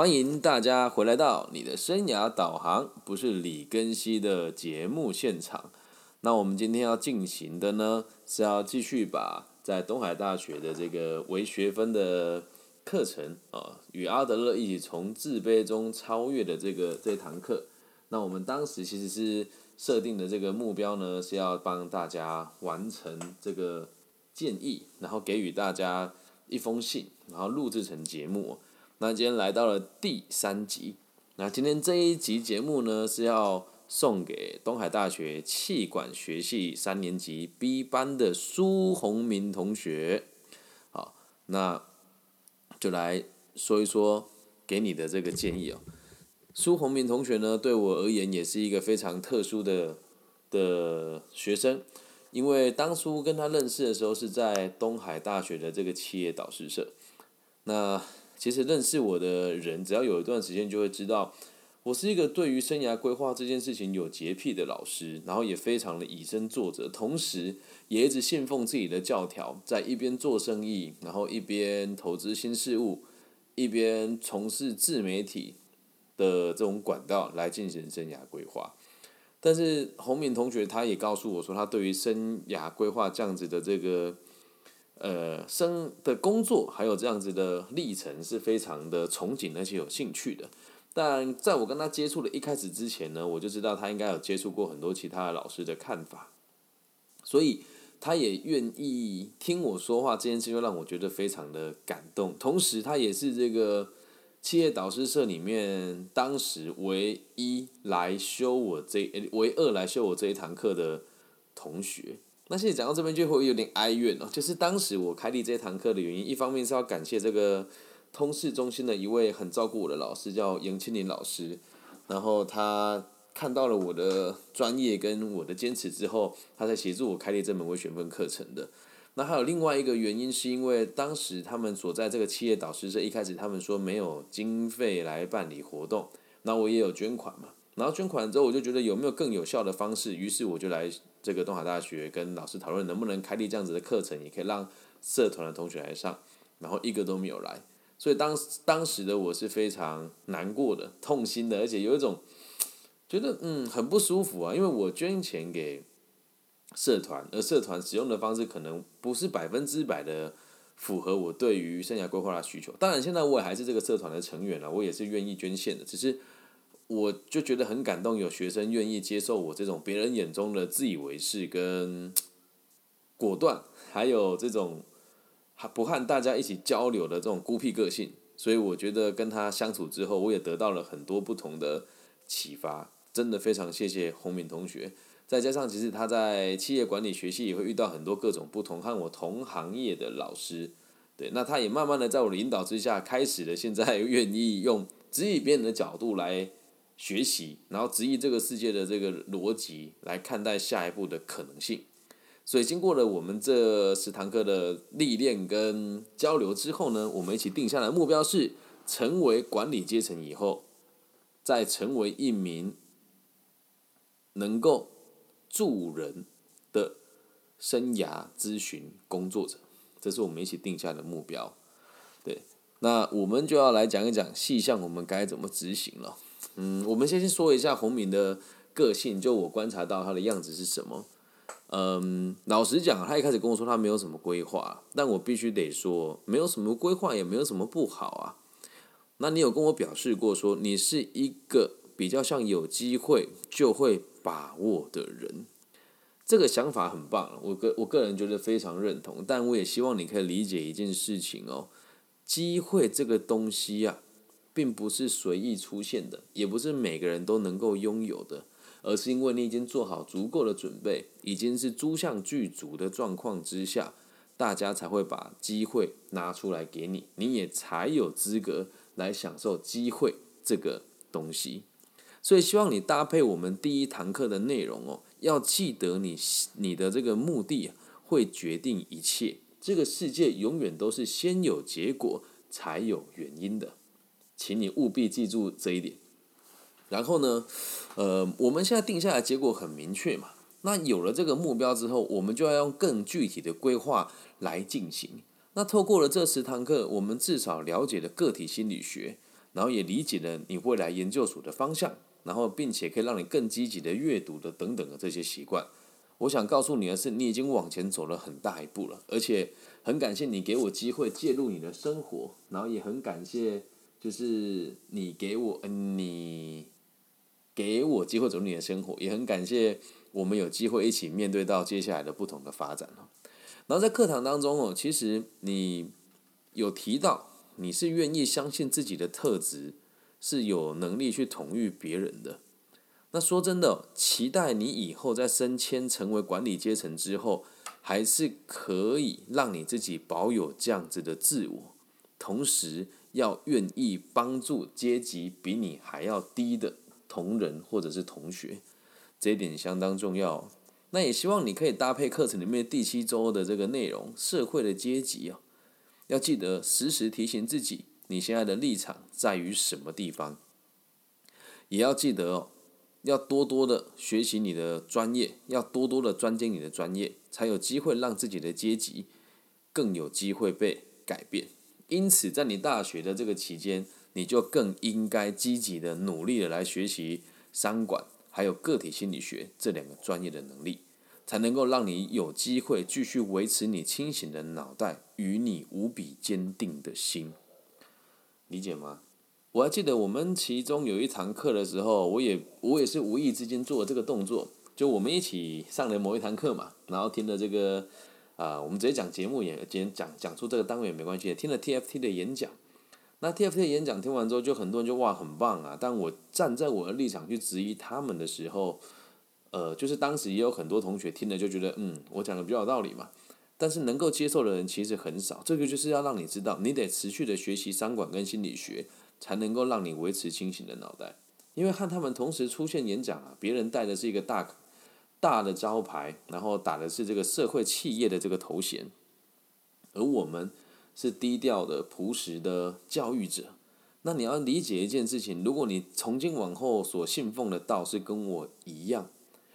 欢迎大家回来到你的生涯导航，不是李根熙的节目现场。那我们今天要进行的呢，是要继续把在东海大学的这个微学分的课程啊，与阿德勒一起从自卑中超越的这个这堂课。那我们当时其实是设定的这个目标呢，是要帮大家完成这个建议，然后给予大家一封信，然后录制成节目。那今天来到了第三集，那今天这一集节目呢是要送给东海大学气管学系三年级 B 班的苏宏明同学，好，那就来说一说给你的这个建议哦。苏宏明同学呢，对我而言也是一个非常特殊的的学生，因为当初跟他认识的时候是在东海大学的这个企业导师社，那。其实认识我的人，只要有一段时间就会知道，我是一个对于生涯规划这件事情有洁癖的老师，然后也非常的以身作则，同时也一直信奉自己的教条，在一边做生意，然后一边投资新事物，一边从事自媒体的这种管道来进行生涯规划。但是洪敏同学他也告诉我说，他对于生涯规划这样子的这个。呃，生的工作还有这样子的历程是非常的憧憬而且有兴趣的。但在我跟他接触的一开始之前呢，我就知道他应该有接触过很多其他的老师的看法，所以他也愿意听我说话，这件事就让我觉得非常的感动。同时，他也是这个企业导师社里面当时唯一来修我这唯二来修我这一堂课的同学。那现在讲到这边就会有点哀怨哦，就是当时我开立这堂课的原因，一方面是要感谢这个通识中心的一位很照顾我的老师，叫杨清林老师，然后他看到了我的专业跟我的坚持之后，他才协助我开立这门微选分课程的。那还有另外一个原因，是因为当时他们所在这个企业导师社一开始他们说没有经费来办理活动，那我也有捐款嘛。然后捐款之后，我就觉得有没有更有效的方式，于是我就来这个东海大学跟老师讨论，能不能开立这样子的课程，也可以让社团的同学来上。然后一个都没有来，所以当当时的我是非常难过的、痛心的，而且有一种觉得嗯很不舒服啊，因为我捐钱给社团，而社团使用的方式可能不是百分之百的符合我对于生涯规划的需求。当然，现在我也还是这个社团的成员了，我也是愿意捐献的，只是。我就觉得很感动，有学生愿意接受我这种别人眼中的自以为是跟果断，还有这种不和大家一起交流的这种孤僻个性，所以我觉得跟他相处之后，我也得到了很多不同的启发，真的非常谢谢洪敏同学。再加上其实他在企业管理学系也会遇到很多各种不同和我同行业的老师，对，那他也慢慢的在我的引导之下，开始了现在 愿意用指引别人的角度来。学习，然后直译这个世界的这个逻辑来看待下一步的可能性。所以，经过了我们这十堂课的历练跟交流之后呢，我们一起定下来目标是成为管理阶层以后，再成为一名能够助人的生涯咨询工作者。这是我们一起定下的目标。对，那我们就要来讲一讲细项，我们该怎么执行了。嗯，我们先说一下洪敏的个性，就我观察到他的样子是什么。嗯，老实讲，他一开始跟我说他没有什么规划，但我必须得说，没有什么规划也没有什么不好啊。那你有跟我表示过说，你是一个比较像有机会就会把握的人，这个想法很棒，我个我个人觉得非常认同。但我也希望你可以理解一件事情哦，机会这个东西呀。并不是随意出现的，也不是每个人都能够拥有的，而是因为你已经做好足够的准备，已经是诸相具足的状况之下，大家才会把机会拿出来给你，你也才有资格来享受机会这个东西。所以希望你搭配我们第一堂课的内容哦，要记得你你的这个目的会决定一切，这个世界永远都是先有结果才有原因的。请你务必记住这一点。然后呢，呃，我们现在定下来结果很明确嘛。那有了这个目标之后，我们就要用更具体的规划来进行。那透过了这十堂课，我们至少了解了个体心理学，然后也理解了你未来研究所的方向，然后并且可以让你更积极的阅读的等等的这些习惯。我想告诉你的是，你已经往前走了很大一步了，而且很感谢你给我机会介入你的生活，然后也很感谢就是你给我你给我机会走你的生活，也很感谢我们有机会一起面对到接下来的不同的发展然后在课堂当中哦，其实你有提到。你是愿意相信自己的特质是有能力去统御别人的。那说真的，期待你以后在升迁成为管理阶层之后，还是可以让你自己保有这样子的自我，同时要愿意帮助阶级比你还要低的同仁或者是同学，这一点相当重要。那也希望你可以搭配课程里面第七周的这个内容，社会的阶级啊。要记得时时提醒自己，你现在的立场在于什么地方。也要记得哦，要多多的学习你的专业，要多多的专精你的专业，才有机会让自己的阶级更有机会被改变。因此，在你大学的这个期间，你就更应该积极的努力的来学习商管还有个体心理学这两个专业的能力。才能够让你有机会继续维持你清醒的脑袋与你无比坚定的心，理解吗？我还记得我们其中有一堂课的时候，我也我也是无意之间做了这个动作，就我们一起上了某一堂课嘛，然后听了这个啊，我们直接讲节目也讲讲讲出这个单位也没关系，听了 TFT 的演讲，那 TFT 的演讲听完之后，就很多人就哇很棒啊，但我站在我的立场去质疑他们的时候。呃，就是当时也有很多同学听了就觉得，嗯，我讲的比较有道理嘛。但是能够接受的人其实很少。这个就是要让你知道，你得持续的学习商管跟心理学，才能够让你维持清醒的脑袋。因为和他们同时出现演讲啊，别人带的是一个大大的招牌，然后打的是这个社会企业的这个头衔，而我们是低调的朴实的教育者。那你要理解一件事情，如果你从今往后所信奉的道是跟我一样。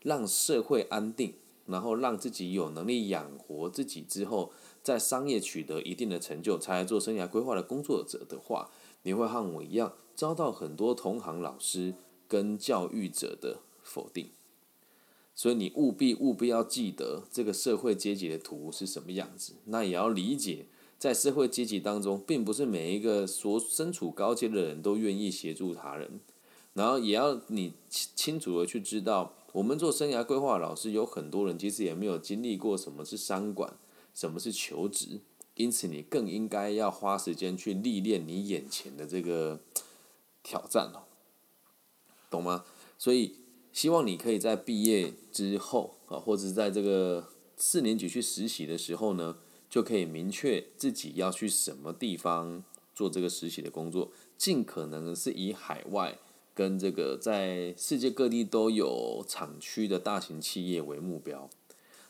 让社会安定，然后让自己有能力养活自己之后，在商业取得一定的成就，才来做生涯规划的工作者的话，你会和我一样遭到很多同行老师跟教育者的否定。所以你务必务必要记得这个社会阶级的图是什么样子。那也要理解，在社会阶级当中，并不是每一个所身处高阶的人都愿意协助他人。然后也要你清楚的去知道。我们做生涯规划老师，有很多人其实也没有经历过什么是商管，什么是求职，因此你更应该要花时间去历练你眼前的这个挑战哦，懂吗？所以希望你可以在毕业之后啊，或者在这个四年级去实习的时候呢，就可以明确自己要去什么地方做这个实习的工作，尽可能是以海外。跟这个在世界各地都有厂区的大型企业为目标，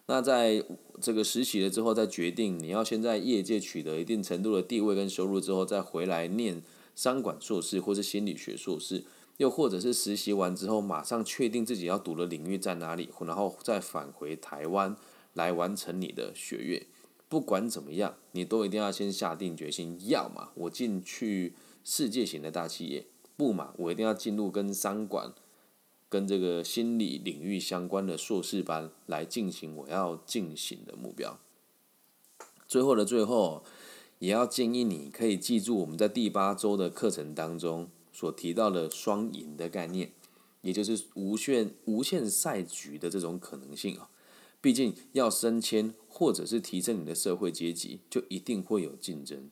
那在这个实习了之后，再决定你要先在业界取得一定程度的地位跟收入之后，再回来念商管硕士或是心理学硕士，又或者是实习完之后马上确定自己要读的领域在哪里，然后再返回台湾来完成你的学业。不管怎么样，你都一定要先下定决心，要么我进去世界型的大企业。不嘛，我一定要进入跟商管、跟这个心理领域相关的硕士班来进行我要进行的目标。最后的最后，也要建议你可以记住我们在第八周的课程当中所提到的双赢的概念，也就是无限无限赛局的这种可能性啊。毕竟要升迁或者是提升你的社会阶级，就一定会有竞争。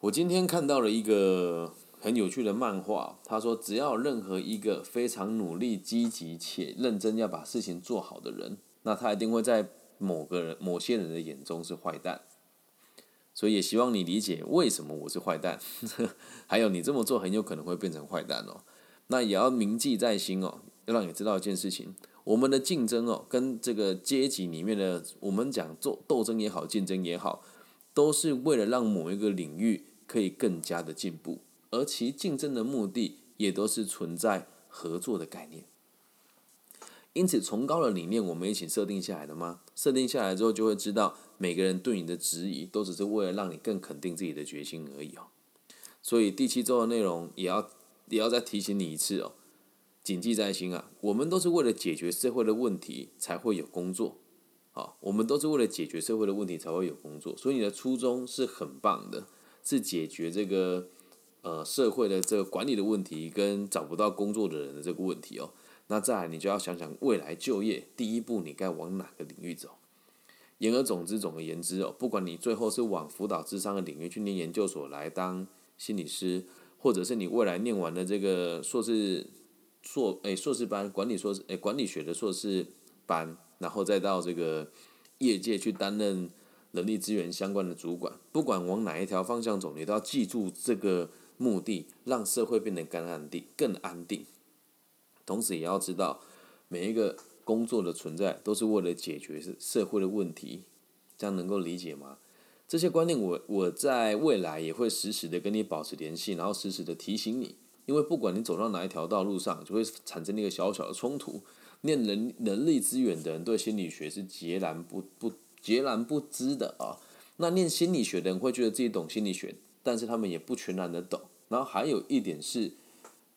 我今天看到了一个。很有趣的漫画，他说，只要任何一个非常努力、积极且认真要把事情做好的人，那他一定会在某个人、某些人的眼中是坏蛋。所以也希望你理解为什么我是坏蛋，还有你这么做很有可能会变成坏蛋哦。那也要铭记在心哦，要让你知道一件事情：我们的竞争哦，跟这个阶级里面的我们讲做斗争也好、竞争也好，都是为了让某一个领域可以更加的进步。而其竞争的目的也都是存在合作的概念，因此崇高的理念我们一起设定下来的吗？设定下来之后，就会知道每个人对你的质疑都只是为了让你更肯定自己的决心而已哦。所以第七周的内容也要也要再提醒你一次哦，谨记在心啊！我们都是为了解决社会的问题才会有工作，好，我们都是为了解决社会的问题才会有工作，所以你的初衷是很棒的，是解决这个呃社会的这个管理的问题跟找不到工作的人的这个问题哦。那再来，你就要想想未来就业第一步你该往哪个领域走。言而总之，总而言之哦，不管你最后是往辅导智商的领域去念研究所来当心理师，或者是你未来念完了这个硕士硕诶硕士班管理硕士诶管理学的硕士班，然后再到这个业界去担任人力资源相关的主管，不管往哪一条方向走，你都要记住这个目的，让社会变得更安定、更安定。同时也要知道每一个。工作的存在都是为了解决社会的问题，这样能够理解吗？这些观念我我在未来也会时时的跟你保持联系，然后时时的提醒你，因为不管你走到哪一条道路上，就会产生一个小小的冲突。念人人力资源的人对心理学是截然不不截然不知的啊，那念心理学的人会觉得自己懂心理学，但是他们也不全然的懂。然后还有一点是，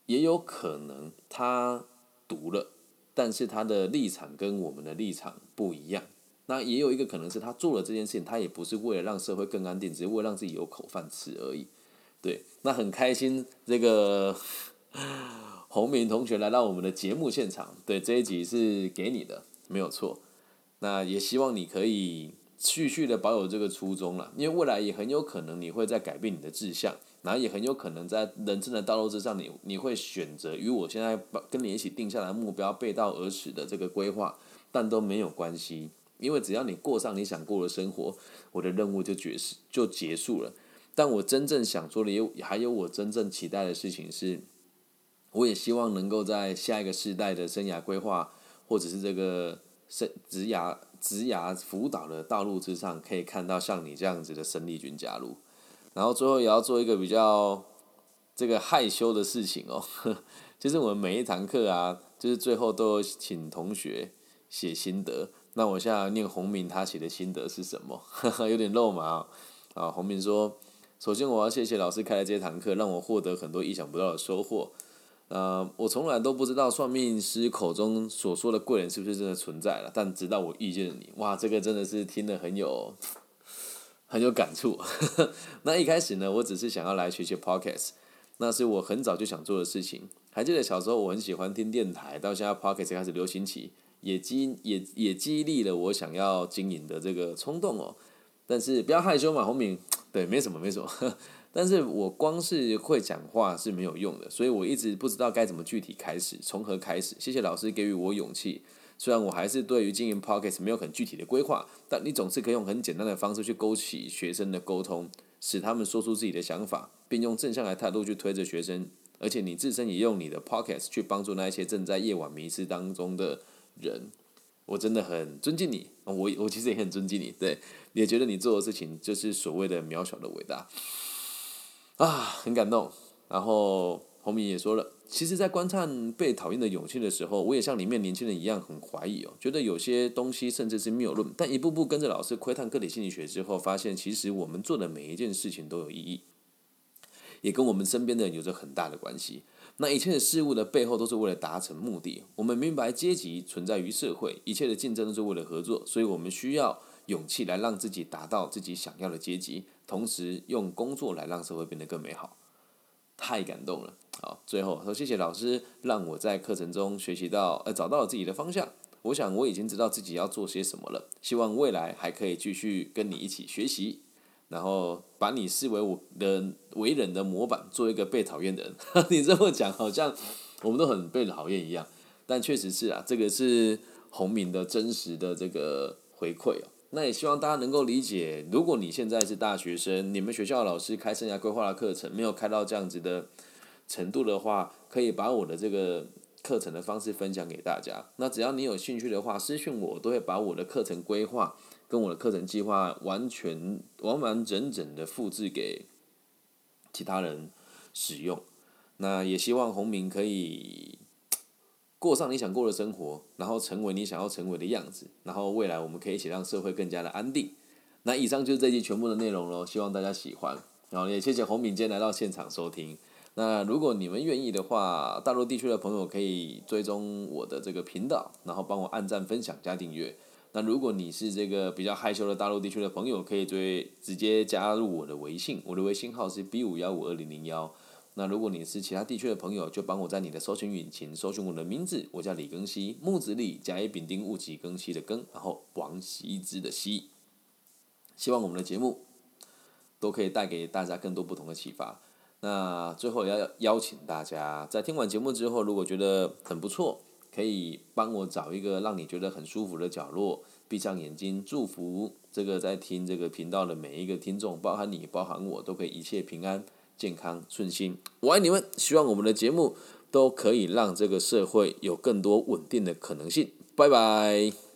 也有可能他读了。但是他的立场跟我们的立场不一样，那也有一个可能是他做了这件事情，他也不是为了让社会更安定，只是为了让自己有口饭吃而已。对，那很开心，这个 洪明同学来到我们的节目现场，对这一集是给你的，没有错。那也希望你可以继续的保有这个初衷了，因为未来也很有可能你会在改变你的志向。然后也很有可能在人生的道路之上，你你会选择与我现在跟你一起定下来目标背道而驰的这个规划，但都没有关系，因为只要你过上你想过的生活，我的任务就结束就结束了。但我真正想做的，也还有我真正期待的事情是，我也希望能够在下一个世代的生涯规划，或者是这个生职涯职涯辅导的道路之上，可以看到像你这样子的生力军加入。然后最后也要做一个比较这个害羞的事情哦，就是我们每一堂课啊，就是最后都请同学写心得。那我现在念洪明他写的心得是什么？有点肉麻啊。啊洪明说：“首先我要谢谢老师开的这堂课，让我获得很多意想不到的收获。呃，我从来都不知道算命师口中所说的贵人是不是真的存在了，但直到我遇见了你，哇，这个真的是听得很有。”很有感触。那一开始呢，我只是想要来学学 podcast，那是我很早就想做的事情。还记得小时候我很喜欢听电台，到现在 podcast 开始流行起，也激也也激励了我想要经营的这个冲动哦。但是不要害羞嘛，洪敏，对，没什么没什么。但是我光是会讲话是没有用的，所以我一直不知道该怎么具体开始，从何开始。谢谢老师给予我勇气。虽然我还是对于经营 p o c k e t 没有很具体的规划，但你总是可以用很简单的方式去勾起学生的沟通，使他们说出自己的想法，并用正向的态度去推着学生。而且你自身也用你的 p o c k e t 去帮助那一些正在夜晚迷失当中的人。我真的很尊敬你，我我其实也很尊敬你，对，也觉得你做的事情就是所谓的渺小的伟大啊，很感动。然后红米也说了。其实，在观察被讨厌的勇气的时候，我也像里面年轻人一样很怀疑哦，觉得有些东西甚至是谬论。但一步步跟着老师窥探个体心理学之后，发现其实我们做的每一件事情都有意义，也跟我们身边的人有着很大的关系。那一切的事物的背后都是为了达成目的。我们明白阶级存在于社会，一切的竞争都是为了合作，所以我们需要勇气来让自己达到自己想要的阶级，同时用工作来让社会变得更美好。太感动了。好，最后说谢谢老师，让我在课程中学习到，呃，找到了自己的方向。我想我已经知道自己要做些什么了。希望未来还可以继续跟你一起学习，然后把你视为我的为人的模板，做一个被讨厌的人。你这么讲，好像我们都很被讨厌一样，但确实是啊，这个是洪明的真实的这个回馈哦。那也希望大家能够理解，如果你现在是大学生，你们学校老师开生涯规划的课程没有开到这样子的。程度的话，可以把我的这个课程的方式分享给大家。那只要你有兴趣的话，私信我，都会把我的课程规划跟我的课程计划完全完完整整的复制给其他人使用。那也希望洪明可以过上你想过的生活，然后成为你想要成为的样子，然后未来我们可以一起让社会更加的安定。那以上就是这期全部的内容喽，希望大家喜欢。然后也谢谢洪敏坚来到现场收听。那如果你们愿意的话，大陆地区的朋友可以追踪我的这个频道，然后帮我按赞、分享、加订阅。那如果你是这个比较害羞的大陆地区的朋友，可以追直接加入我的微信，我的微信号是 B 五幺五二零零幺。那如果你是其他地区的朋友，就帮我在你的搜寻引擎搜寻我的名字，我叫李庚希，木子李，甲乙丙丁戊己庚希的庚，然后王羲之的羲。希望我们的节目都可以带给大家更多不同的启发。那最后要邀请大家，在听完节目之后，如果觉得很不错，可以帮我找一个让你觉得很舒服的角落，闭上眼睛，祝福这个在听这个频道的每一个听众，包含你，包含我，都可以一切平安。健康顺心，我爱你们！希望我们的节目都可以让这个社会有更多稳定的可能性。拜拜。